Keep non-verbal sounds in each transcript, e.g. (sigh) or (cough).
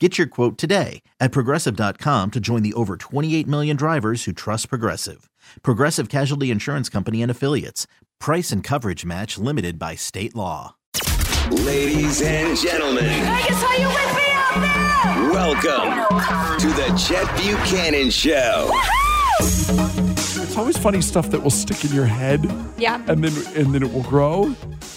Get your quote today at progressive.com to join the over 28 million drivers who trust Progressive. Progressive Casualty Insurance Company and Affiliates. Price and coverage match limited by state law. Ladies and gentlemen, Vegas, are you with me out there? welcome to the Chet Buchanan Show. It's always funny stuff that will stick in your head. Yeah. And then and then it will grow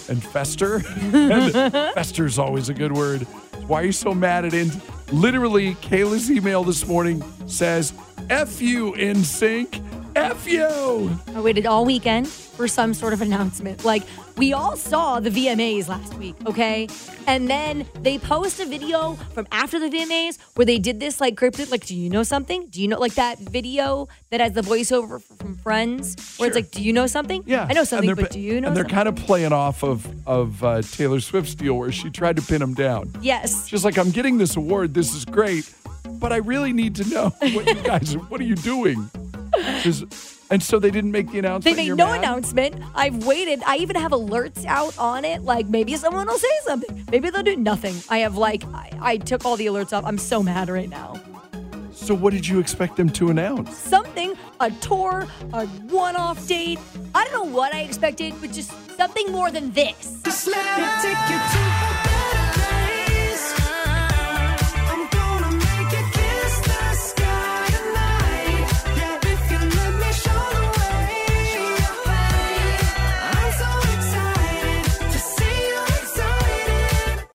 and fester. (laughs) and fester's always a good word. Why are you so mad at it? Literally, Kayla's email this morning says, F you NSYNC. F you. I waited all weekend for some sort of announcement. Like, we all saw the VMAs last week, okay? And then they post a video from after the VMAs where they did this, like, cryptic, like, do you know something? Do you know, like, that video that has the voiceover from Friends where it's like, do you know something? Yeah. I know something, but do you know And they're something? kind of playing off of, of uh, Taylor Swift's deal where she tried to pin him down. yes. She's like, I'm getting this award. This is great. But I really need to know (laughs) what you guys what are you doing? 'Cause- And so they didn't make the announcement. They made You're no mad? announcement. I've waited. I even have alerts out on it. Like maybe someone will say something. Maybe they'll do nothing. I have like I, I took all the alerts off. I'm so mad right now. So what did you expect them to announce? something, a tour, a one off date. I don't know what I expected, but just something more than this.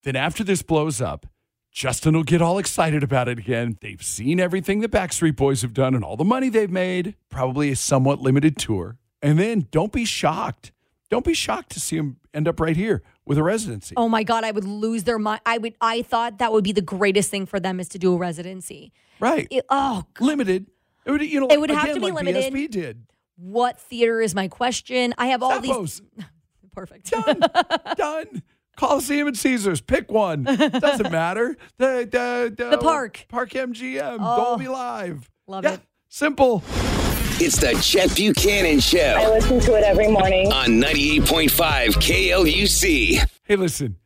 Then after this blows up, Justin will get all excited about it again. They've seen everything the Backstreet Boys have done and all the money they've made, probably a somewhat limited tour. And then don't be shocked. Don't be shocked to see them end up right here with a residency. Oh my God, I would lose their mind. I would. I thought that would be the greatest thing for them is to do a residency. right. It- oh, limited. It would, you know, It would have again, to be like limited. BSB did. what theater is my question? I have all Zappos. these. (laughs) Perfect. Done. (laughs) Done. Coliseum and Caesars. Pick one. Doesn't (laughs) matter. The, the, the, The park. Park MGM. Oh. Dolby Live. Love yeah, it. Simple. It's the Chet Buchanan Show. I listen to it every morning. on 98.5 KLUC. Hey, listen.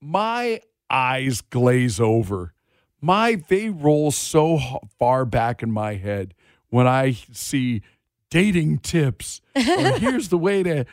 My eyes glaze over. My they roll so far back in my head when I see dating tips. (laughs) or here's the way to.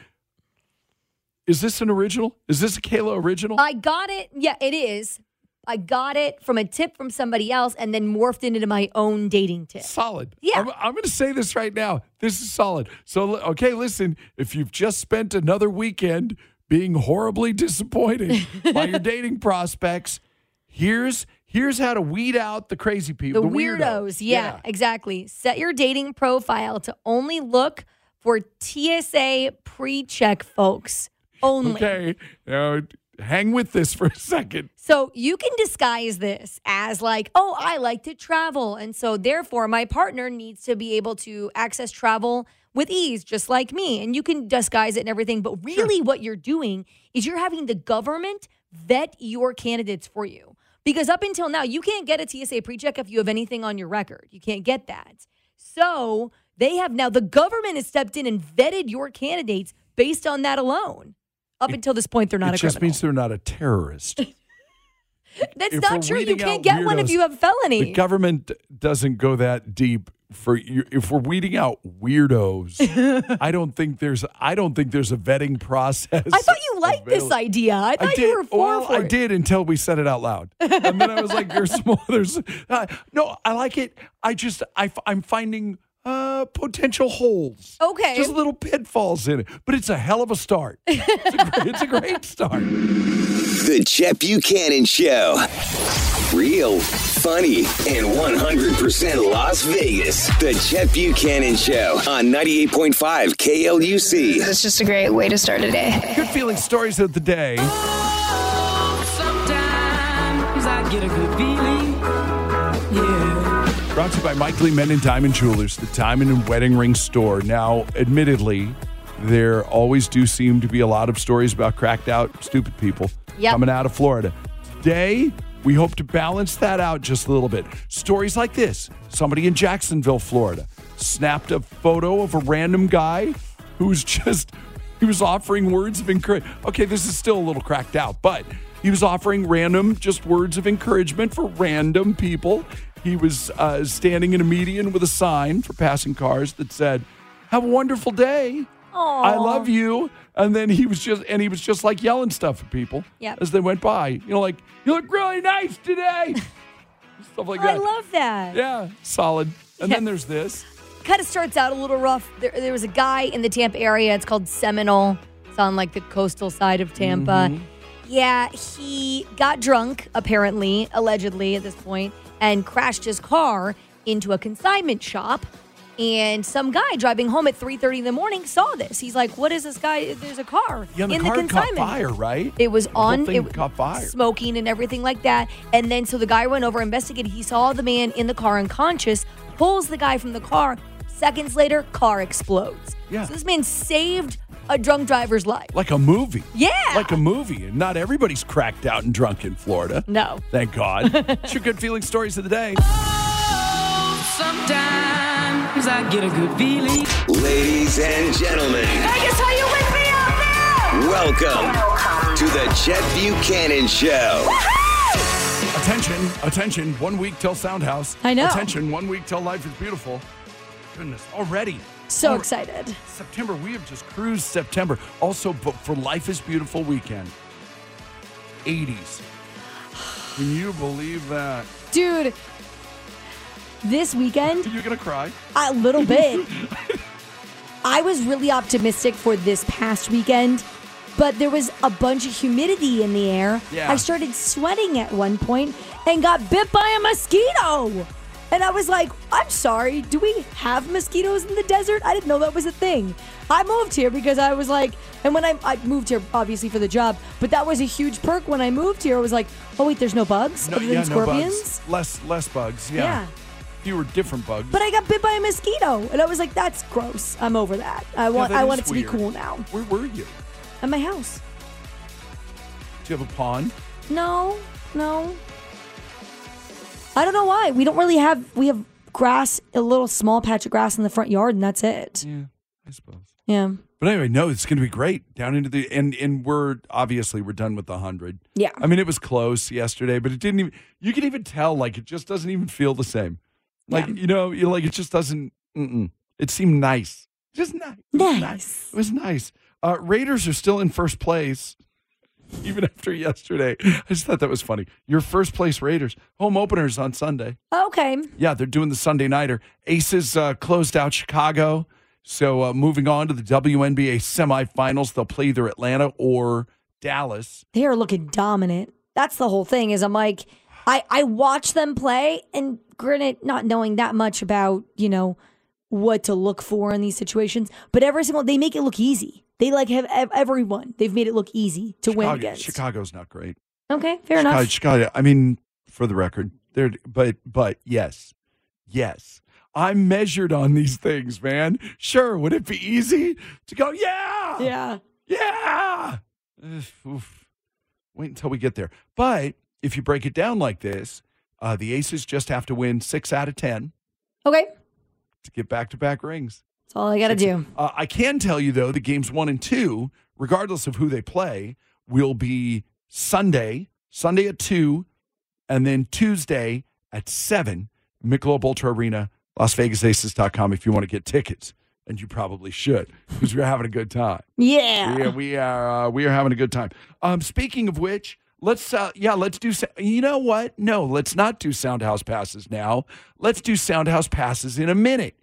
Is this an original? Is this a Kayla original? I got it. Yeah, it is. I got it from a tip from somebody else and then morphed it into my own dating tip. solid. Yeah. I'm, I'm going to say this right now. This is solid. So, okay, listen, if you've just spent another weekend being horribly disappointed (laughs) by your dating prospects, here's here's how to weed out the crazy people, The, the, weirdo. weirdos. Yeah, exactly. Set your dating profile to only look for TSA pre check folks only. Okay. Now, hang with this for a second. So you can disguise this as like, oh, I like to travel. And so therefore, my partner needs to be able to access travel with ease, just like me. And you can disguise it and everything. But really, what you're doing is you're having the government vet your candidates for you. Because up until now, you can't get a TSA pre check if you have anything on your record. You can't get that. So they have now, the government has stepped in and vetted your candidates based on that alone. Up until this point, they're not it a just criminal. means they're not a terrorist. (laughs) That's if not true. You can't get one if you have a felony. The government doesn't go that deep for you, if we're weeding out weirdos, (laughs) I don't think there's I don't think there's a vetting process. I thought you liked this idea. I thought I did. you were for, well, for I it. did until we said it out loud, and then I was like, "There's more. (laughs) There's uh, no. I like it. I just I, I am finding uh, potential holes. Okay. just little pitfalls in it, but it's a hell of a start. It's a, (laughs) great- it's a great start. The Chet Buchanan Show. Real, funny, and 100% Las Vegas. The Chet Buchanan Show on 98.5 KLUC. It's just a great way to start a day. Good feeling stories of the day. Sometimes I get a good feeling. Yeah. Brought to you by Mike Lee Men and Diamond Jewelers, the diamond and wedding ring store. Now, admittedly, there always do seem to be a lot of stories about cracked out, stupid people Yep. coming out of Florida. Today, we hope to balance that out just a little bit. Stories like this somebody in Jacksonville, Florida, snapped a photo of a random guy who's just, he was offering words of encouragement. Okay, this is still a little cracked out, but he was offering random, just words of encouragement for random people. He was uh, standing in a median with a sign for passing cars that said, Have a wonderful day. I love you. And then he was just, and he was just like yelling stuff at people Yep. as they went by. You know, like, you look really nice today. (laughs) stuff like that. I love that. Yeah, solid. And Yeah. then (laughs) there's this. kind of starts out a little rough. There, there was a guy in the Tampa area. It's called Seminole. It's on like the coastal side of Tampa. Mm-hmm. Yeah, he got drunk, apparently, allegedly at this point, and crashed his car into a consignment shop. And some guy driving home at 3:30 in the morning saw this. He's like, "What is this guy? There's a car Yeah, the in car the caught consignment." fire, right? It was The on. it caught fire. smoking and everything like that. And then so the guy went over, investigated. He saw the man in the car unconscious, pulls the guy from the car. Seconds later, car explodes. Yeah. So this man saved a drunk driver's life. Like a movie. Yeah. Like a movie. And not everybody's cracked out and drunk in Florida. No. Thank God. (laughs) it's your good feeling stories of the day. Oh, sometimes I get a good feeling. Ladies and gentlemen, Vegas, are you with me out there? welcome to the Chet Buchanan Show. Attention, attention. One week till Soundhouse. I know. Attention, one week till Life is Beautiful. Goodness, already. So Al- excited. September. We have just cruised September. Also, but for Life is Beautiful weekend, 80s. Can you believe that? Dude, this weekend, You're going to cry. a little (laughs) bit. I was really optimistic for this past weekend, but there was a bunch of humidity in the air. Yeah. I started sweating at one point and got bit by a mosquito. And I was like, I'm sorry, do we have mosquitoes in the desert? I didn't know that was a thing. I moved here because I was like, and when I, I moved here obviously for the job, but that was a huge perk when I moved here. I was like, oh, wait, there's no bugs No, other yeah, than no scorpions? bugs. Less, less bugs. Yeah. Yeah. Fewer different bugs. But I got bit by a mosquito, and I was like, "That's gross. I'm over that. I want. that I want it to weird. be cool now." Where were you? At my house. Do you have a pond? No, no. I don't know why. We don't really have. We have grass, a little small patch of grass in the front yard, and that's it. Yeah, I suppose. Yeah. But anyway, no, it's going to be great down into the and and we're obviously we're done with the hundred. Yeah. I mean, it was close yesterday, but it didn't even. You can even tell like it just doesn't even feel the same. Like Yeah. you know, you like it just doesn't. Mm-mm. It seemed nice, just nice. It was Nice. It was nice. Uh, Raiders are still in first place, (laughs) even after yesterday. I just thought that was funny. Your first place Raiders home openers on Sunday. Okay. Yeah, they're doing the Sunday nighter. Aces uh, closed out Chicago. So uh, moving on to the WNBA semifinals, they'll play either Atlanta or Dallas. They are looking dominant. That's the whole thing. Is I'm like, I I watch them play, and granted, not knowing that much about you know what to look for in these situations, but every single they make it look easy. They like have ev- everyone. They've made it look easy to win against. Chicago's not great. Okay, fair Chicago, enough. Chicago, I mean, for the record, they're but but yes, yes. I'm measured on these things, man. Sure, would it be easy to go? Yeah, Yeah. Yeah. Oof. Wait until we get there. But if you break it down like this, uh, the Aces just have to win six out of 10 Okay. to get back to back rings. That's all I got to do. Uh, I can tell you, though, the games one and two, regardless of who they play, will be Sunday, Sunday at two, and then Tuesday at seven, Michelob Ultra Arena, las LasVegasAces.com if you want to get tickets, and you probably should because we're having a good time. Yeah. Yeah, we are. Uh, we are having a good time. Um, speaking of which, let's. Uh, yeah, let's do. You know what? No, let's not do Soundhouse passes now. Let's do Soundhouse passes in a minute.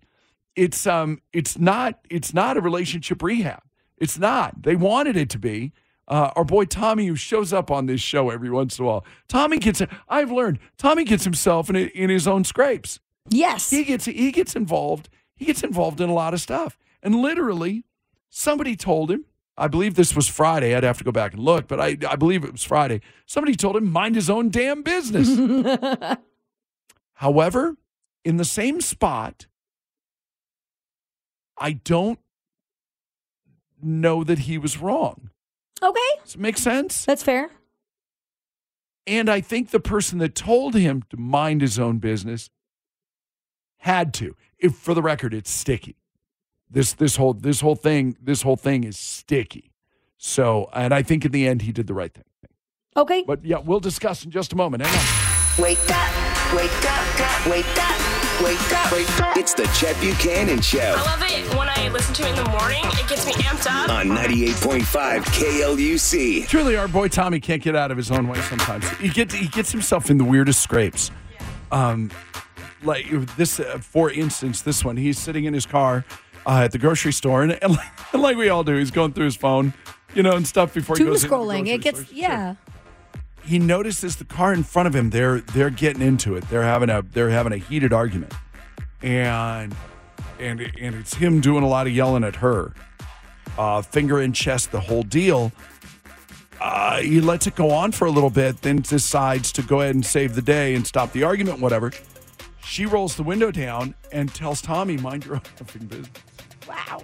It's um, it's not. It's not a relationship rehab. It's not. They wanted it to be. Uh, our boy Tommy, who shows up on this show every once in a while, Tommy gets. I've learned Tommy gets himself in in his own scrapes Yes. he gets he gets involved he gets involved in a lot of stuff and literally somebody told him i believe this was friday i'd have to go back and look but i, I believe it was friday somebody told him mind his own damn business (laughs) however in the same spot i don't know that he was wrong okay. does it make sense That's fair. And I think the person that told him to mind his own business had to. If for the record, it's sticky. This this whole this whole thing this whole thing is sticky. So, and I think in the end he did the right thing. Okay. But yeah, we'll discuss in just a moment. Hang on. Wake up, wake up, wake up, wake up, wake up. It's the Chet Buchanan Show I love it when I listen to it in the morning. It gets me amped up. on 98.5 KLUC. Truly, our boy Tommy can't get out of his own way sometimes. He gets he gets himself in the weirdest scrapes. Um, like this, uh, for instance, this one. He's sitting in his car uh, at the grocery store, and, and, (laughs) like, and like we all do, he's going through his phone, you know, and stuff before he Doom goes into the scrolling. It gets store. yeah. He notices the car in front of him. They're they're getting into it. They're having a they're having a heated argument, and and and it's him doing a lot of yelling at her, uh, finger in chest, the whole deal uh, he lets it go on for a little bit, then decides to go ahead and save the day and stop the argument, whatever. She rolls the window down and tells Tommy, mind your (laughs) own business. Wow.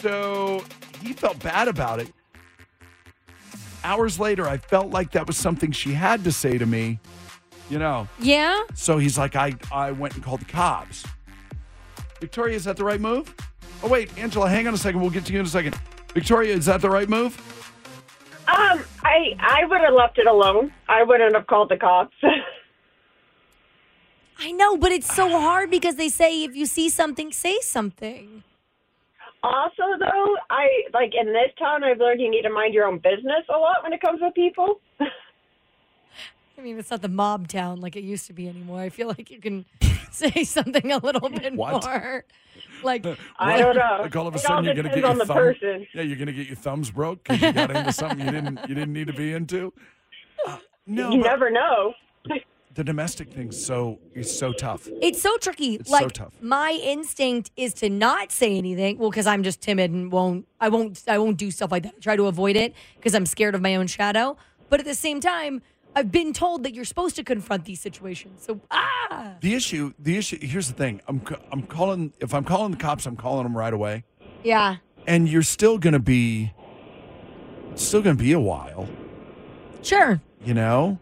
So he felt bad about it. Hours later, I felt like that was something she had to say to me, you know. Yeah. So he's like, I, I went and called the cops. Victoria, is that the right move? Oh, wait, Angela, hang on a second. We'll get to you in a second. Victoria, is that the right move? Um, I I would have left it alone. I wouldn't have called the cops. (laughs) I know, but it's so hard because they say if you see something, say something. Also, though, I like in this town, I've learned you need to mind your own business a lot when it comes with people. I mean, it's not the mob town like it used to be anymore. I feel like you can (laughs) say something a little bit What? more. Like, I don't know. Like all of a It sudden you're gonna get your on thumb. Yeah, you're gonna get your thumbs broke because you got into something you didn't you didn't need to be into. Uh, no, you but never know. (laughs) the domestic thing's so is so tough. it's so tricky. It's so tough. my instinct is to not say anything. Well, because I'm just timid and won't. I won't. I won't do stuff like that. I try to avoid it because I'm scared of my own shadow. But at the same time, I've been told that you're supposed to confront these situations. So ah, The issue, the issue. Here's the thing. I'm I'm calling. If I'm calling the cops, I'm calling them right away. yeah. And you're still gonna be, still gonna be a while. Sure. You know,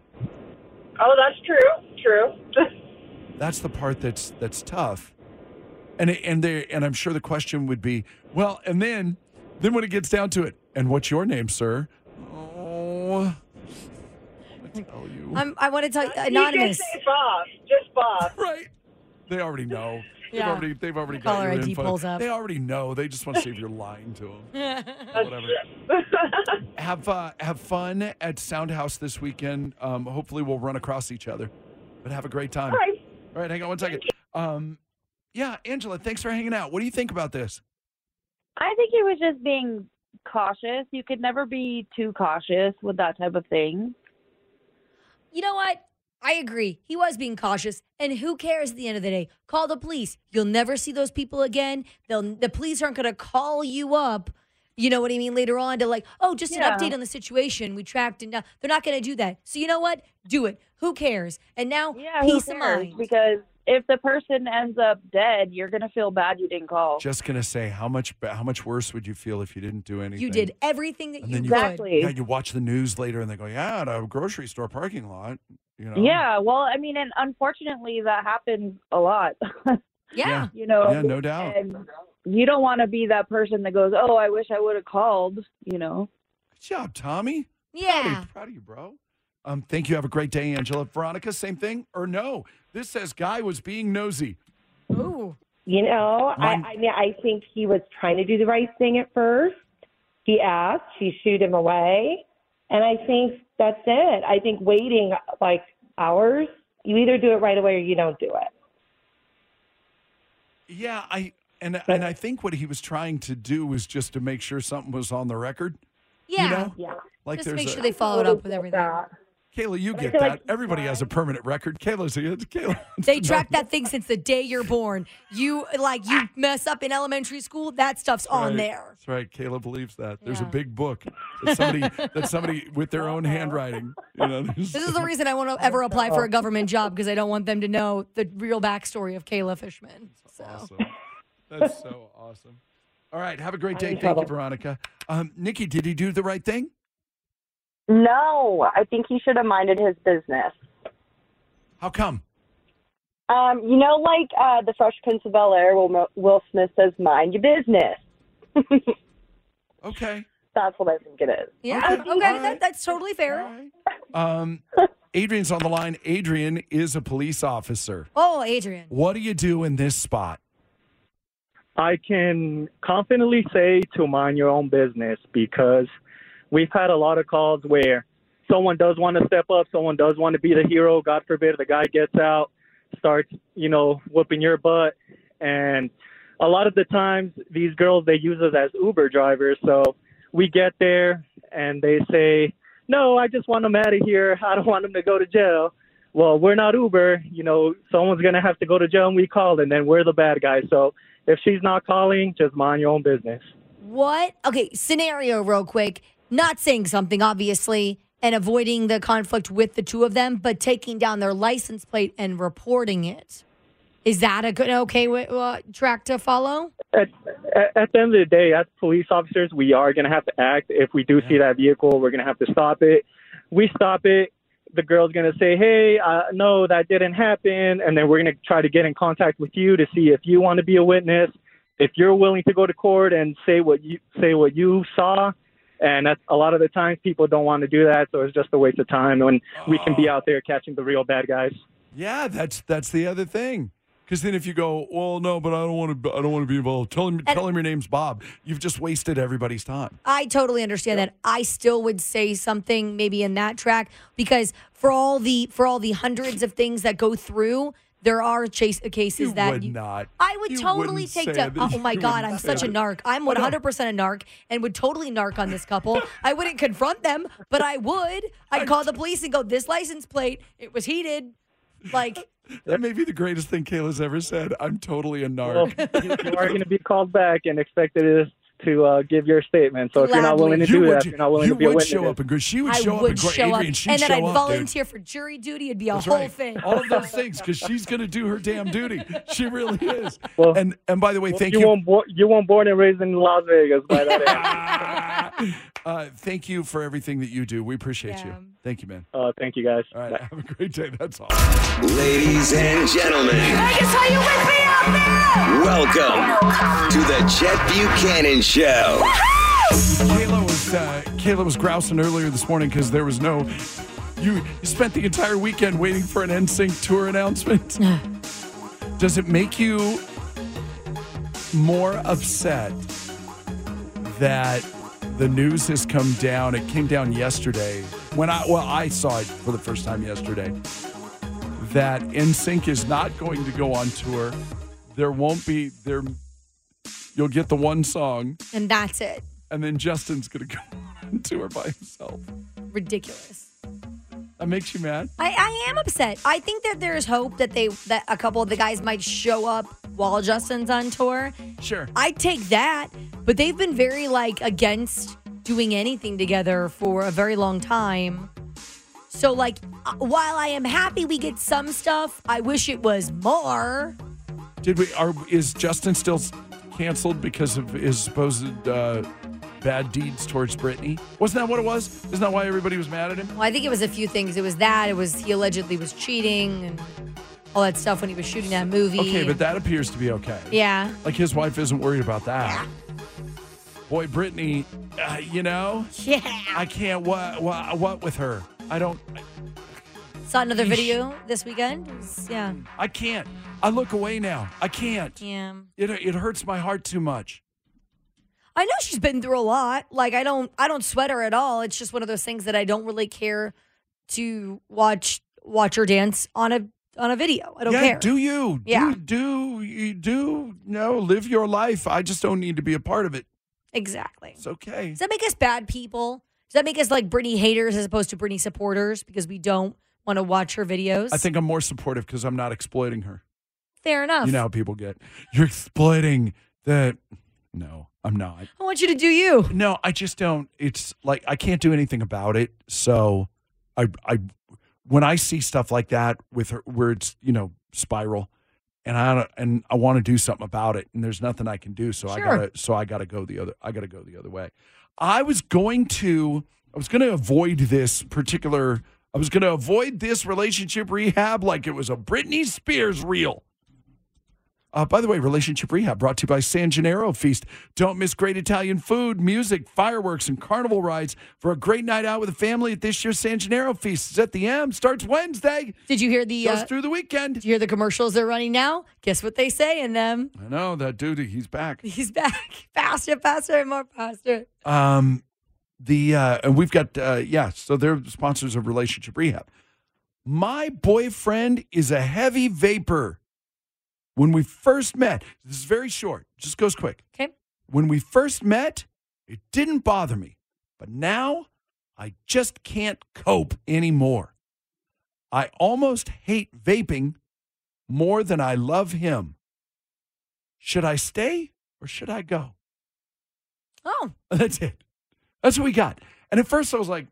Oh, that's true. True. (laughs) that's the part that's that's tough. And and they and I'm sure the question would be, well, and then then when it gets down to it, and what's your name, sir? Oh, I tell you. I'm, I want to tell you, You anonymous. can say Bob. Just Bob. (laughs) right. They already know. They've Yeah. already they've already The got caller your ID info. pulls up. They already know. They just want to see if you're lying to them. Whatever. (laughs) have uh, have fun at Soundhouse this weekend. Um, hopefully we'll run across each other. But have a great time. All right. All right, hang on one second. Um, yeah, Angela, thanks for hanging out. What do you think about this? I think he was just being cautious. You could never be too cautious with that type of thing. You know what? I agree. He was being cautious, and who cares at the end of the day? Call the police. You'll never see those people again. They'll the police aren't going to call you up. You know what I mean? Later on to like, oh, just Yeah. an update on the situation. We tracked and now they're not going to do that. So you know what? Do it. Who cares? And now Yeah, peace of mind. Because if the person ends up dead, you're gonna feel bad you didn't call. Just gonna say how much how much worse would you feel if you didn't do anything? You did everything that And you then could. you- exactly. Yeah, you watch the news later and they go, yeah, at a grocery store parking lot. You know. Yeah, well, I mean, and unfortunately, that happens a lot. (laughs) Yeah. you know. Yeah, no doubt. And you don't want to be that person that goes, "Oh, I wish I would have called." You know. Good job, Tommy. Proud Yeah. of, proud of you, bro. Um, thank you. Have a great day, Angela. Veronica, same thing or no? This says guy was being nosy. Ooh. You know, Mine- I, I mean, I think he was trying to do the right thing at first. He asked, she shooed him away, and I think that's it. I think waiting like hours, you either do it right away or you don't do it. Yeah, I and and I think what he was trying to do was just to make sure something was on the record. Yeah. know? Yeah. Like Just there's make a, sure they followed up with everything. Kayla, you get that. like- Everybody has a permanent record. Kayla's a Kayla. (laughs) They track that thing since the day you're born. You like you mess up in elementary school, that stuff's on Right. there. That's right. Kayla believes that. There's a big book that somebody that somebody (laughs) with their own handwriting. You know, This is the (laughs) reason I won't ever apply for a government job because I don't want them to know the real backstory of Kayla Fishman. So awesome. That's so awesome. All right. Have a great day. in Thank you. Veronica. Um, Nikki, did he do the right thing? No, I think he should have minded his business. How come? Um, you know, like uh, the Fresh Prince of Bel Air, Will, Will Smith says, "Mind your business." (laughs) Okay. That's what I think it is. yeah, Okay. okay, All that, right. that's totally fair. Um, (laughs) Adrian's on the line. Adrian is a police officer. Oh, Adrian. What do you do in this spot? I can confidently say to mind your own business because we've had a lot of calls where someone does want to step up, someone does want to be the hero. God forbid the guy gets out, starts, you know, whooping your butt. And a lot of the times, these girls, they use us as Uber drivers. So we get there and they say, No, I just want them out of here. I don't want them to go to jail. Well, we're not Uber. You know, someone's going to have to go to jail and we called, and then we're the bad guys. So if she's not calling, just mind your own business. What? Okay, scenario real quick. Not saying something, obviously, and avoiding the conflict with the two of them, but taking down their license plate and reporting it. Is that a good, okay uh, track to follow? At, at, at the end of the day, as police officers, we are going to have to act. If we do see that vehicle, we're going to have to stop it. We stop it. The girl's going to say, "Hey, uh, no, that didn't happen," and then we're going to try to get in contact with you to see if you want to be a witness, if you're willing to go to court and say what you say what you saw. And that's a lot of the times people don't want to do that, so it's just a waste of time when we can be oh. out there catching the real bad guys. Yeah, that's that's the other thing. Because then if you go, well, no, but I don't want to. I don't want to be involved. Tell him, tell him your name's Bob. You've just wasted everybody's time. I totally understand that. I still would say something maybe in that track because for all the for all the hundreds of things that go through, there are chase uh, cases You that would you, not. I would You totally take say down. that. Oh my god, I'm say such a narc. I'm 100 percent a narc and would totally narc on this couple. I wouldn't confront them, but I would. I'd call the police and go, "This license plate, it was heated." Like (laughs) That may be the greatest thing Kayla's ever said. I'm totally a narc. you you are going to be called back and expected to uh, give your statement. So if you're not willing to you do would, that, if you're not willing you to be a would witness. show up and go. She would I show up would and go. show Adrian, up, she'd and then show I'd up, dude. volunteer for jury duty. It'd be a That's whole right. thing. All of those (laughs) things because she's going to do her damn duty. She really is. Well, and and by the way, Well, thank you. you. Weren't bo- you weren't born and raised in Las Vegas, by that. (laughs) (laughs) age. Uh, thank you for everything that you do. We appreciate Yeah. you. Thank you, man. uh, thank you, guys. All right, Bye. have a great day. That's all. Ladies and gentlemen, Vegas, are you with me out there? welcome to the Chet Buchanan Show. Kayla was uh, Kayla was grousing earlier this morning because there was no. You, you spent the entire weekend waiting for an NSYNC tour announcement. (laughs) Does it make you more upset that the news has come down? It came down yesterday when I well I saw it for the first time yesterday. That NSYNC is not going to go on tour. There won't be there. You'll get the one song And that's it. and then Justin's gonna go (laughs) on tour by himself. Ridiculous. That makes you mad? I, I am upset. I think that there's hope that they that a couple of the guys might show up while Justin's on tour. Sure. I take that, but they've been very like against doing anything together for a very long time. So like uh, while I am happy we get some stuff, I wish it was more. Did we? Are is Justin still canceled because of his supposed uh, bad deeds towards Britney? Wasn't that what it was? Isn't that why everybody was mad at him? Well, I think it was a few things. It was that, it was he allegedly was cheating and all that stuff when he was shooting that movie. Okay, but that appears to be okay. Yeah. Like his wife isn't worried about that. Boy, Britney, uh, you know, Yeah. I can't. What? What? What with her? I don't. Saw another video this weekend. Was- yeah. I can't. I look away now. I can't. Yeah. It it hurts my heart too much. I know she's been through a lot. Like I don't I don't sweat her at all. It's just one of those things that I don't really care to watch watch her dance on a on a video. I don't yeah, care. do you? Yeah. Do, do you do no live your life? I just don't need to be a part of it. Exactly. It's okay. Does that make us bad people? Does that make us like Britney haters as opposed to Britney supporters because we don't want to watch her videos? I think I'm more supportive because I'm not exploiting her. fair enough. You know how people get. You're exploiting the. No, I'm not. I want you to do you. No, I just don't. It's like I can't do anything about it. So, I, I, when I see stuff like that with her, where it's you know spiral, and I and I want to do something about it, and there's nothing I can do. So I gotta, so I gotta go the other. I gotta go the other way. I was going to, I was going to avoid this particular. I was going to avoid this relationship rehab like it was a Britney Spears reel. Uh, by the way, Relationship Rehab brought to you by San Gennaro Feast. Don't miss great Italian food, music, fireworks, and carnival rides for a great night out with the family at this year's San Gennaro Feast. It's at the M. Starts Wednesday. Did you hear the Goes uh, through the weekend. Did you hear the commercials they're running now? Guess what they say in them? I know that dude. He's back. He's back (laughs) faster, faster, and more faster. Um, the uh, and we've got uh, yeah. So they're sponsors of Relationship Rehab. My boyfriend is a heavy vapor. When we first met, this is very short. Just goes quick. Okay. When we first met, it didn't bother me, but now I just can't cope anymore. I almost hate vaping more than I love him. Should I stay or should I go? Oh, (laughs) That's it. That's what we got. And at first I was like,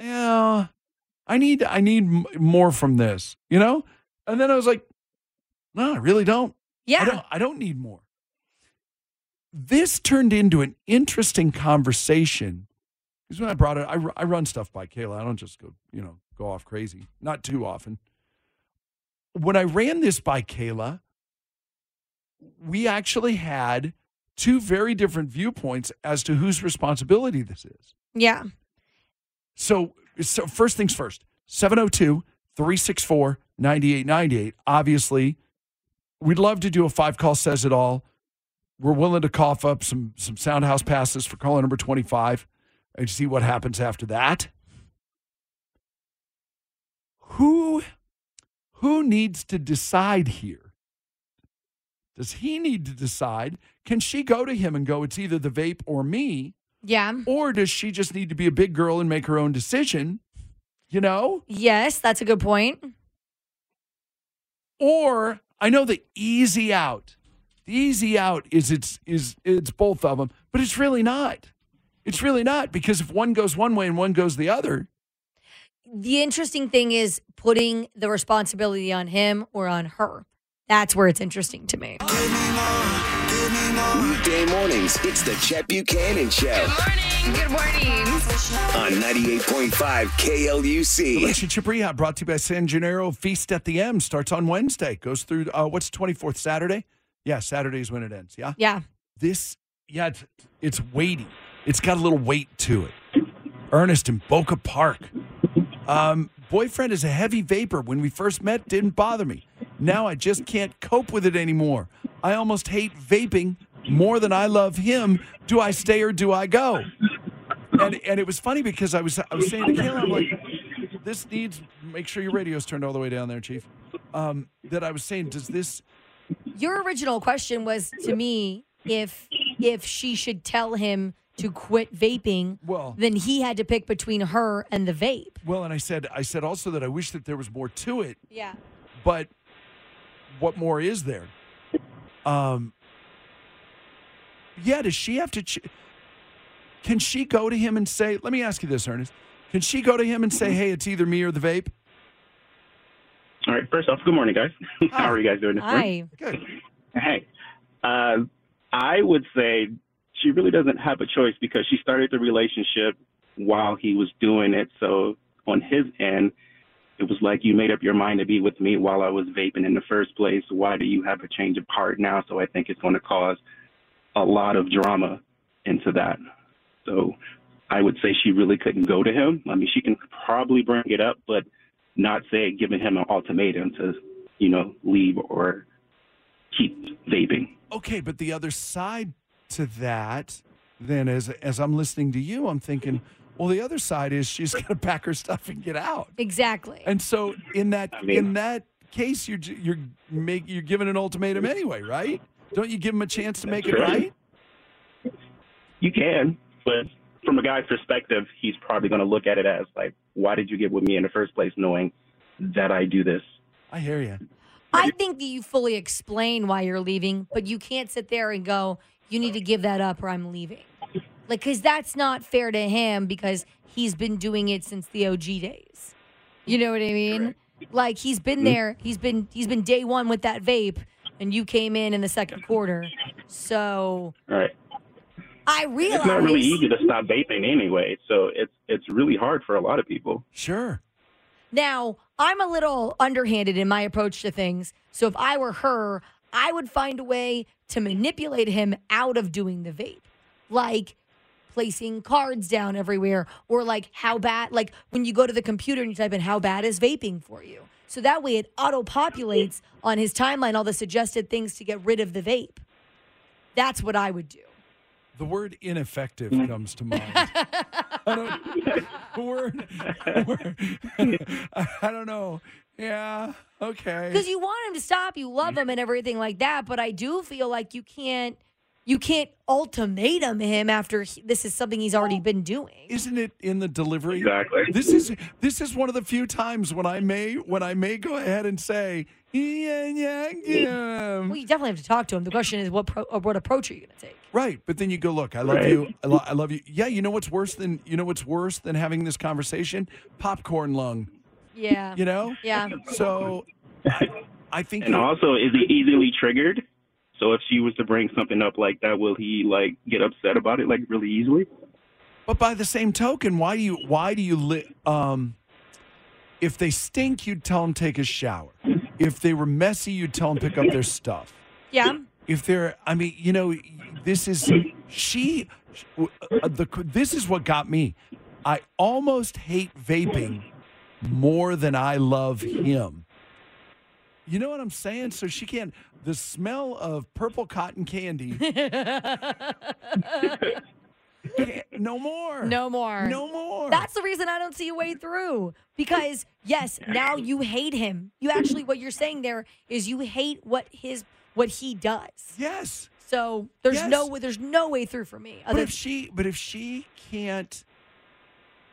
yeah, I need I need m- more from this, you know? And then I was like, no, I really don't. yeah. I don't I don't need more. This turned into an interesting conversation. Because when I brought it, I, I run stuff by Kayla. I don't just go, you know, go off crazy. Not too often. When I ran this by Kayla, we actually had two very different viewpoints as to whose responsibility this is. Yeah. So, so first things first 702 364 9898. Obviously, we'd love to do a five call says it all. We're willing to cough up some, some soundhouse passes for caller number 25 and see what happens after that. Who, who needs to decide here? Does he need to decide? Can she go to him and go, it's either the vape or me? Yeah. Or does she just need to be a big girl and make her own decision? You know? Yes, that's a good point. Or I know the easy out. The easy out is it's is it's both of them, but it's really not. It's really not because if one goes one way and one goes the other, The interesting thing is putting the responsibility on him or on her. That's where it's interesting to me. Weekday mornings, it's the Chet Buchanan Show Good morning. Good morning. on 98.5 KLUC. relationship rehab brought to you by San Gennaro Feast at the M starts on Wednesday, goes through uh, what's twenty fourth Saturday. Yeah, Saturday is when it ends. Yeah, Yeah. this yeah, it's, it's weighty. It's got a little weight to it. Ernest in Boca Park. Um, boyfriend is a heavy vapor. When we first met, didn't bother me. Now I just can't cope with it anymore. I almost hate vaping more than I love him. Do I stay or do I go? And and it was funny because I was I was saying to Kayla, I'm like, this needs make sure your radio's turned all the way down there, Chief. Um, that I was saying, does this Your original question was to me if if she should tell him to quit vaping, Well- then he had to pick between her and the vape. well? And I said I said also that I wish that there was more to it. Yeah. but what more is there? Um, yeah, does she have to? Ch- can she go to him and say? Let me ask you this, Ernest. Can she go to him and say, "Hey, it's either me or the vape"? All right. First off, good morning, guys. (laughs) How are you guys doing this morning? Hi. Good. Hey, uh, I would say she really doesn't have a choice because she started the relationship while he was doing it. So on his end, it was like you made up your mind to be with me while I was vaping in the first place. Why do you have a change of heart now? So I think it's going to cause a lot of drama into that. So I would say she really couldn't go to him. I mean, she can probably bring it up, but not say giving him an ultimatum to, you know, leave or keep vaping. Okay, but the other side to that, then as as I'm listening to you, I'm thinking, well, the other side is she's (laughs) going to pack her stuff and get out. Exactly. And so in that mean- in that case, you're j- you're make you're giving an ultimatum anyway, right? Don't you give him a chance to make it Sure. right? You can, but from a guy's perspective, he's probably going to look at it as like, why did you get with me in the first place, knowing that I do this? I hear you. I think that you fully explain why you're leaving, but you can't sit there and go, you need to give that up or I'm leaving. Like, because that's not fair to him because he's been doing it since the OG days. You know what I mean? Like he's been Mm-hmm. there. He's been he's been day one with that vape, and you came in in the second quarter. So All right. I realize It's not really easy to stop vaping anyway, so it's it's really hard for a lot of people. Sure. Now, I'm a little underhanded in my approach to things. So if I were her, I would find a way to manipulate him out of doing the vape. Like placing cards down everywhere or like how bad like when you go to the computer and you type in how bad is vaping for you. So that way it auto populates on his timeline all the suggested things to get rid of the vape. That's what I would do. The word ineffective mm-hmm. comes to mind. I don't, (laughs) the word, the word- (laughs) I don't know. Yeah. Okay. because you want him to stop you love him and everything like that but i do feel like you can't you can't ultimatum him after he, this is something he's already been doing Isn't it in the delivery? Exactly. This is this is one of the few times when I may when I may go ahead and say, yeah, yeah, yeah. well you definitely have to talk to him the question is what pro, what approach are you going to take Right, but then you go, look, I love Right. you, I, lo- I love you. Yeah, you know what's worse than you know what's worse than having this conversation? Popcorn lung. yeah You know. yeah So, I, I think. And you- also, is he easily triggered? So if she was to bring something up like that, will he like get upset about it like really easily? But by the same token, why do you why do you li- um if they stink, you'd tell them take a shower. If they were messy, you'd tell them pick up their stuff. yeah If they're I mean, you know, this is she uh, the this is what got me. I almost hate vaping more than I love him. You know what I'm saying? So she can't the smell of purple cotton candy. (laughs) no more. no more No more. that's the reason i don't see a way through because yes now you hate him you actually what you're saying there is you hate what his what he does yes. so there's Yes. no there's no way through for me But if she but if she can't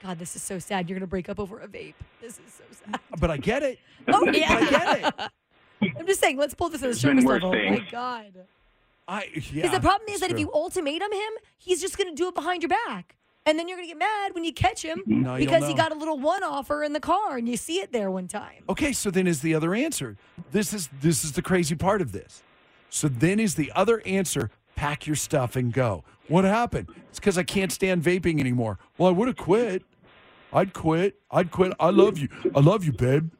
God, this is so sad. You're gonna break up over a vape. This is so sad. but I get it. Oh yeah, I get it. (laughs) I'm just saying, let's pull this to the There's surface worse level. Oh my. God. I yeah. Because the problem is it's that if you ultimatum him, he's just gonna do it behind your back. And then you're gonna get mad when you catch him No, because he got a little one offer in the car and you see it there one time. Okay, so then is the other answer. This is this is the crazy part of this. So then is the other answer pack your stuff and go. What happened? It's because I can't stand vaping anymore. Well, I would have quit. I'd quit. I'd quit. I love you. I love you, babe.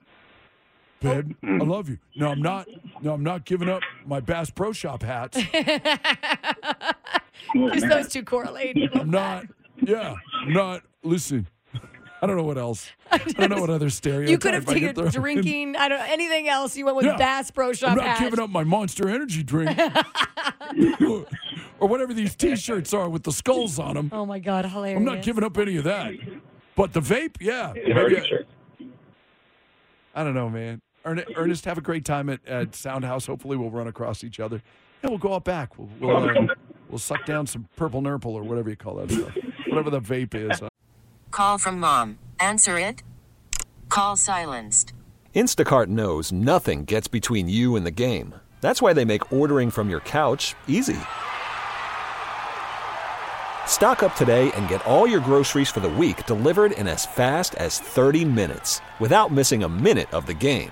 Babe, I mm. love you. No, I'm not. No, I'm not giving up my Bass Pro Shop hats. (laughs) Oh, Just those two correlate. (laughs) I'm not. Yeah, I'm not. Listen, I don't know what else. (laughs) I don't know what other stereotype You could have taken throw in. drinking, I don't know, anything else. You went with Yeah. Bass Pro Shop I'm not hat. giving up my Monster Energy drink, or, or whatever these T-shirts are with the skulls on them. Oh my God, hilarious. I'm not giving up any of that. But the vape, yeah. Yeah, maybe I- I don't know, man. Ern- (laughs) Ernest, have a great time at, at Sound House. Hopefully, we'll run across each other. Yeah, we'll go out back. We'll we'll, uh, we'll suck down some purple nurple or whatever you call that stuff. Whatever the vape is. Call from mom. Answer it. Call silenced. Instacart knows nothing gets between you and the game. That's why they make ordering from your couch easy. Stock up today and get all your groceries for the week delivered in as fast as 30 minutes without missing a minute of the game.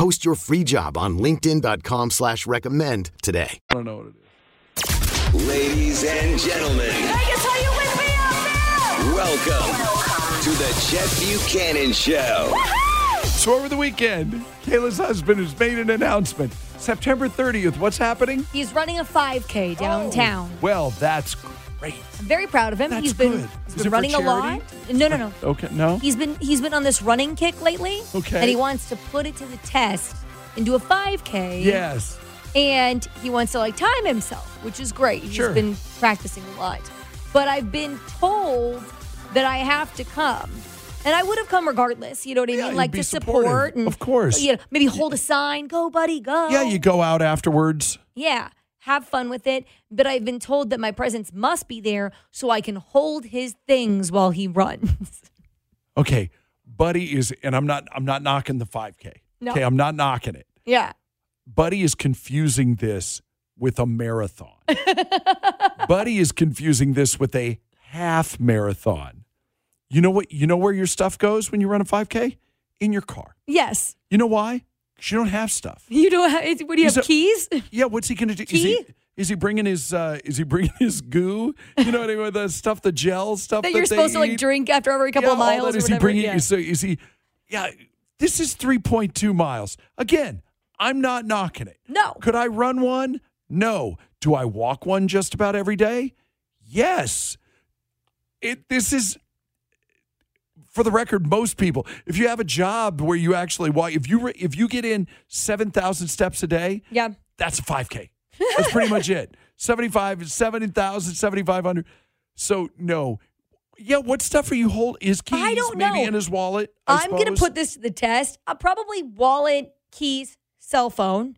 Post your free job on linkedin.com slash recommend today. I don't know what it is. Ladies and gentlemen, Vegas, are you with me out there? welcome to the Chet Buchanan Show. So over the weekend, Kayla's husband has made an announcement. September 30th, what's happening? He's running a 5K downtown. Well, that's great. I'm very proud of him. That's he's been, good. he's Is been running a lot. No, no, no. Okay, no? He's been he's been on this running kick lately. Okay. And he wants to put it to the test and do a 5K. Yes. And he wants to like time himself, which is great. He's Sure. been practicing a lot. But I've been told that I have to come. And I would have come regardless, you know what I mean? you'd Like be to support and Of course. You know, maybe hold a sign, go buddy, go. Yeah, you go out afterwards. Yeah, have fun with it. But I've been told that my presence must be there so I can hold his things while he runs. (laughs) Okay, Buddy is, and I'm not, I'm not knocking the 5K. No. Okay, I'm not knocking it. yeah. Buddy is confusing this with a marathon. (laughs) Buddy is confusing this with a half marathon. You know what? You know where your stuff goes when you run a 5K? In your car. Yes. You know why? You don't have stuff. You don't have, what do you He's have, a- keys? Yeah, what's he going to do? Is Key? he, is he bringing his uh, is he bringing his goo? You know what I mean? The stuff, the gel stuff That that, you're supposed to like drink after every couple Yeah, of all miles that. or Is he bringing? yeah. So is he? Yeah, this is three point two miles. Again, I'm not knocking it. No. Could I run one? No. Do I walk one just about every day? Yes. It. This is. For the record, most people, if you have a job where you actually walk, if you re- if you get in seven thousand steps a day, Yeah. that's a 5K. That's pretty much it. (laughs) 75, 70,000, 7,500. So, no. Yeah, what stuff are you holding? His keys, I don't maybe know. in his wallet? I I'm going to put this to the test. Uh, probably wallet, keys, cell phone,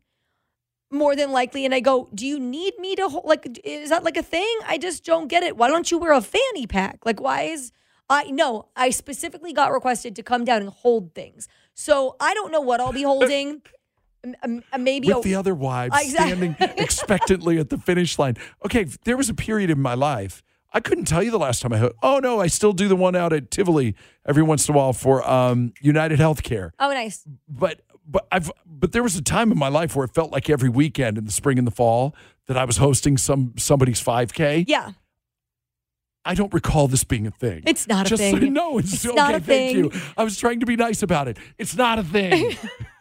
more than likely. And I go, do you need me to hold? Like, is that like a thing? I just don't get it. Why don't you wear a fanny pack? Like, why is I no? I specifically got requested to come down and hold things. So I don't know what I'll be holding. Uh, maybe with a- the other wives Exactly. standing expectantly at the finish line. Okay, there was a period in my life. I couldn't tell you the last time I heard. Oh no, I still do the one out at Tivoli every once in a while for um, United Healthcare. Oh, nice. But but I've but there was a time in my life where it felt like every weekend in the spring and the fall that I was hosting some somebody's 5K. Yeah. I don't recall this being a thing. It's not a Just so thing. you know, it's, It's okay. not a thank thing. you. I was trying to be nice about it. It's not a thing. (laughs)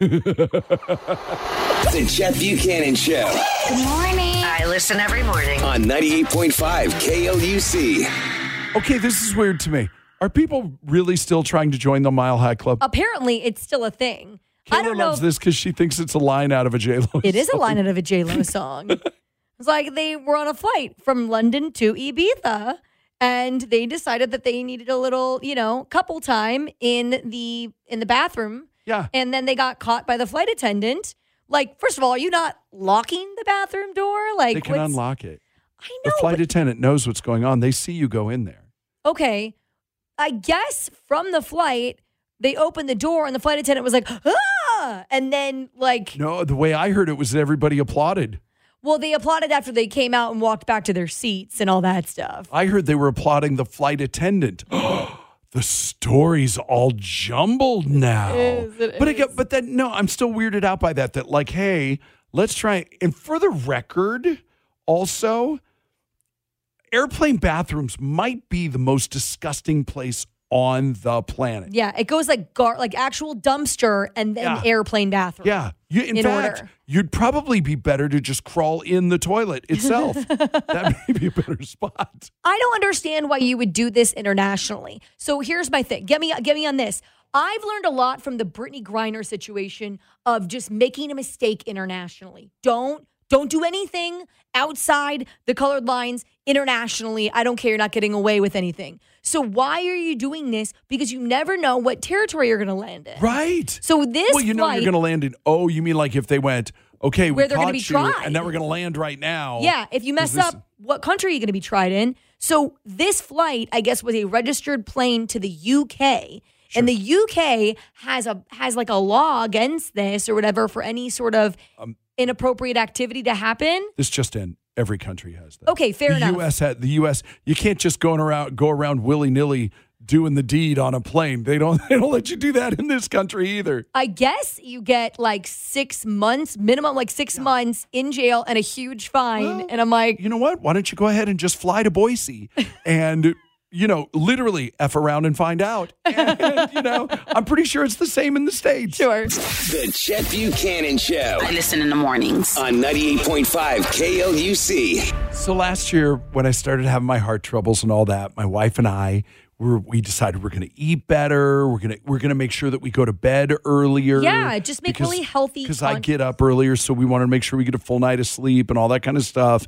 The Chet Buchanan Show Good morning. I listen every morning. on 98.5 KLUC. okay, this is weird to me. Are people really still trying to join the Mile High Club? Apparently, it's still a thing. Kayla I don't loves if- this because she thinks it's a line out of a J Lo. It is a line out of a J Lo (laughs) song. it's like they were on a flight from London to Ibiza, and they decided that they needed a little, you know, couple time in the in the bathroom. Yeah. And then they got caught by the flight attendant. Like, first of all, are you not locking the bathroom door? Like, They can what's- unlock it. I know. The flight but- attendant knows what's going on. They see you go in there. okay, I guess from the flight they opened the door and the flight attendant was like, ah, and then like No, the way I heard it was that everybody applauded. Well, they applauded after they came out and walked back to their seats and all that stuff. I heard they were applauding the flight attendant. (gasps) the story's all jumbled now. is, it but again, but then no, I'm still weirded out by that. That like, hey, let's try. And for the record, also, airplane bathrooms might be the most disgusting place on the planet. Yeah, it goes like gar- like actual dumpster and then Yeah. airplane bathroom. Yeah. You, in, In fact, order. you'd probably be better to just crawl in the toilet itself. (laughs) that may be a better spot. I don't understand why you would do this internationally. So here's my thing. Get me get me on this. I've learned a lot from the Brittney Griner situation of just making a mistake internationally. Don't Don't do anything outside the colored lines internationally. I don't care. You're not getting away with anything. So why are you doing this? Because you never know what territory you're going to land in. Right. So this well, you know flight, you're going to land in. Oh, you mean like if they went, okay, we Where they're gonna be you, tried. and now we're going to land right now. Yeah, if you mess this- up, what country are you going to be tried in? So this flight, I guess, was a registered plane to the UK. And the UK has a has like a law against this or whatever for any sort of Um, inappropriate activity to happen. This just in. Every country has that. Okay, fair the enough. U.S. had the U.S. You can't just go around go around willy nilly doing the deed on a plane. They don't. (laughs) They don't let you do that in this country either. I guess you get like six months, minimum like six months in jail and a huge fine. and I'm like, You know what? Why don't you go ahead and just fly to Boise (laughs) and you know literally f around and find out? (laughs) And, you know, I'm pretty sure it's the same in the states. Sure. The Chet Buchanan Show. I listen in the mornings. On 98.5 KLUC. So last year, when I started having my heart troubles and all that, my wife and I were we decided we're going to eat better. We're gonna we're gonna make sure that we go to bed earlier. yeah, just make really healthy. because I get up earlier, so we wanted to make sure we get a full night of sleep and all that kind of stuff.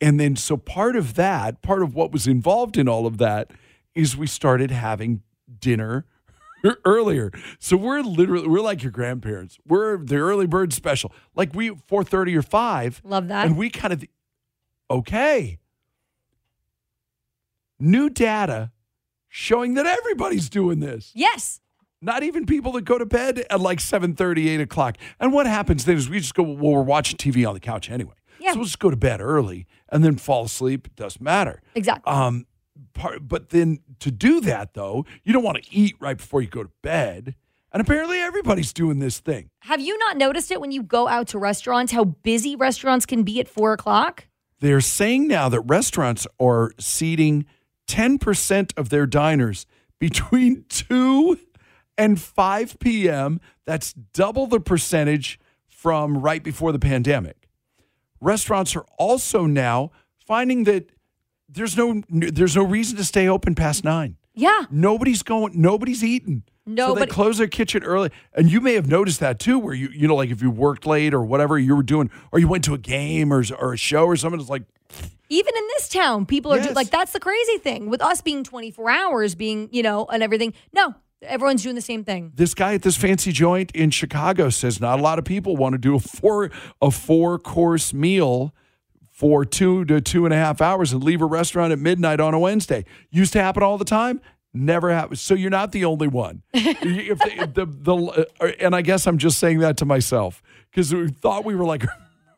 And then, so part of that, part of what was involved in all of that, is we started having dinner (laughs) earlier. So we're literally we're like your grandparents. We're the early bird special. Like we four thirty or five. Love that. And we kind of okay. New data showing that everybody's doing this. Yes. Not even people that go to bed at like 7 8 o'clock. And what happens then is we just go, well, we're watching TV on the couch anyway. Yeah. So we'll just go to bed early and then fall asleep. It doesn't matter. Exactly. Um, part, but then to do that though, you don't want to eat right before you go to bed. And apparently everybody's doing this thing. Have you not noticed it when you go out to restaurants? How busy restaurants can be at four o'clock? They're saying now that restaurants are seating 10% of their diners between (laughs) 2 and 5 p.m. That's double the percentage from right before the pandemic. Restaurants are also now finding that there's no there's no reason to stay open past 9. Yeah. Nobody's going nobody's eating. So they close their kitchen early. And you may have noticed that too, where you, you know, like if you worked late or whatever you were doing, or you went to a game or, or a show or something, it's like, Even in this town, people are do- Yes. like, that's the crazy thing with us being 24 hours, being, you know, and everything. No, everyone's doing the same thing. this guy at this fancy joint in Chicago says not a lot of people want to do a four a four course meal for two to two and a half hours and leave a restaurant at midnight on a Wednesday. Used to happen all the time. Never happens. So you're not the only one. (laughs) if the, the, the uh, and I guess I'm just saying that to myself because we thought we were like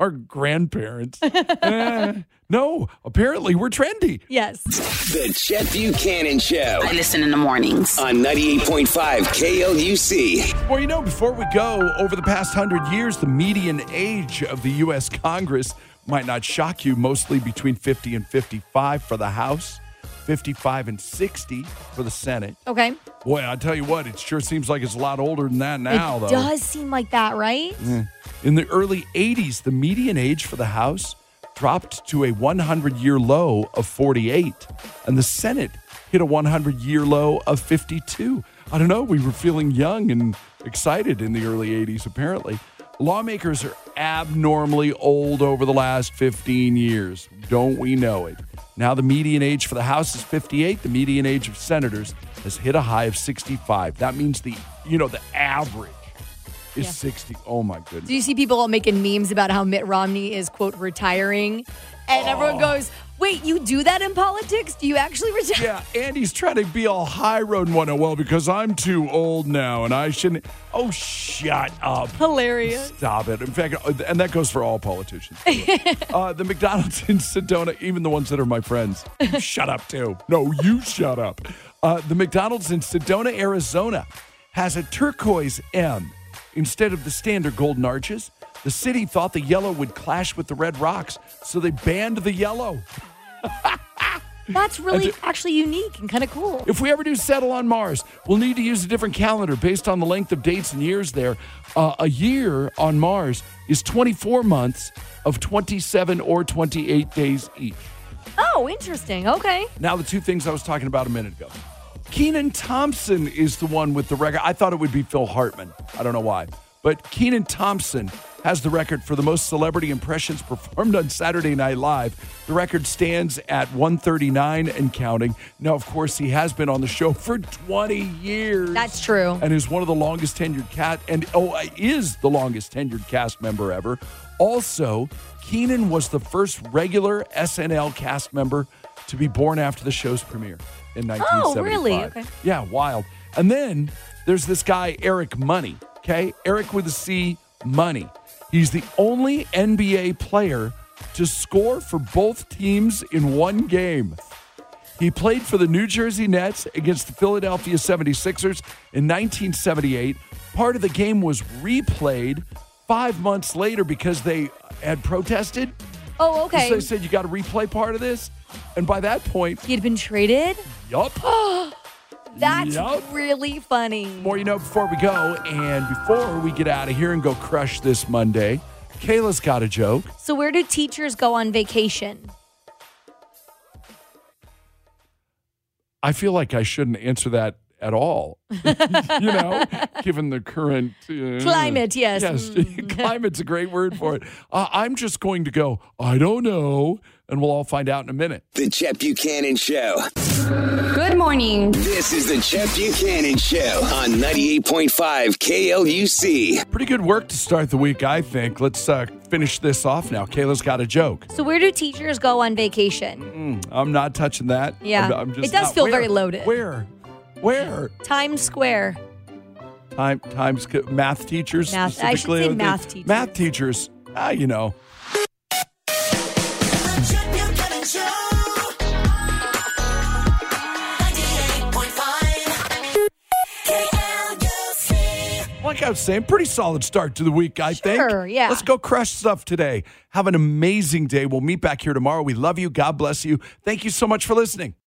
our grandparents. Eh, no, apparently we're trendy. Yes. The Chet Buchanan Show. I listen in the mornings. On 98.5 KLUC. Well, you know, before we go, over the past hundred years, the median age of the U.S. Congress might not shock you, mostly between 50 and 55 for the House, 55 and 60 for the Senate. Okay. Boy, I tell you what, it sure seems like it's a lot older than that now, it though. does seem like that, right? Mm. In the early 80s, the median age for the House dropped to a 100 year low of 48, and the Senate hit a 100 year low of 52. I don't know, we were feeling young and excited in the early 80s, apparently. Lawmakers are abnormally old over the last 15 years. Don't we know it? Now, the median age for the House is 58. The median age of senators has hit a high of 65. That means the, you know, the average is Yeah. 60. Oh, my goodness. Do you see people all making memes about how Mitt Romney is, quote, retiring? And Oh. everyone goes, wait, you do that in politics? Do you actually retire? Yeah, and he's trying to be all high road and whatnot. Well, because I'm too old now and I shouldn't. Oh, shut up. Hilarious. Stop it. In fact, uh, and that goes for all politicians. (laughs) uh, the McDonald's in Sedona, even the ones that are my friends, you shut up too. No, you shut up. Uh, the McDonald's in Sedona, Arizona, has a turquoise M instead of the standard golden arches. The city thought the yellow would clash with the red rocks, so they banned the yellow. (laughs) That's really actually unique and kind of cool. If we ever do settle on Mars, we'll need to use a different calendar based on the length of dates and years there. Uh, a year on Mars is 24 months of 27 or 28 days each. Oh, interesting. Okay. Now, the two things I was talking about a minute ago. Kenan Thompson is the one with the record. I thought it would be Phil Hartman. I don't know why. But Kenan Thompson has the record for the most celebrity impressions performed on Saturday Night Live. The record stands at 139 and counting. Now, of course, he has been on the show for 20 years. That's true. And is one of the longest tenured cat and oh is the longest tenured cast member ever. Also, Kenan was the first regular SNL cast member to be born after the show's premiere in 1975. Oh, really? Okay. Yeah, wild. And then there's this guy, Eric Money. Okay. Eric with a C, Money. He's the only NBA player to score for both teams in one game. He played for the New Jersey Nets against the Philadelphia 76ers in 1978. Part of the game was replayed five months later because they had protested. Oh, okay. So they said, you got to replay part of this. And by that point, he had been traded? Yup. (gasps) That's Yup. really funny. More you know before we go. And before we get out of here and go crush this Monday, Kayla's got a joke. So, where do teachers go on vacation? I feel like I shouldn't answer that at all. (laughs) you know, given the current uh, Climate, yes. Yes, Mm. (laughs) climate's a great word for it. Uh, I'm just going to go, I don't know, and we'll all find out in a minute. The Chet Buchanan Show. Good morning. This is the Chet Buchanan Show on 98.5 KLUC. Pretty good work to start the week, I think. Let's uh, finish this off now. Kayla's got a joke. So, where do teachers go on vacation? Mm, I'm not touching that. Yeah. I'm, I'm just It does not- feel where? very loaded. Where? Where? Times Square. Time times math teachers Math- I should specifically. say math teachers. Math teachers. Ah, you know. Like I was saying, pretty solid start to the week, I think. Sure, yeah. Let's go crush stuff today. Have an amazing day. We'll meet back here tomorrow. We love you. God bless you. Thank you so much for listening.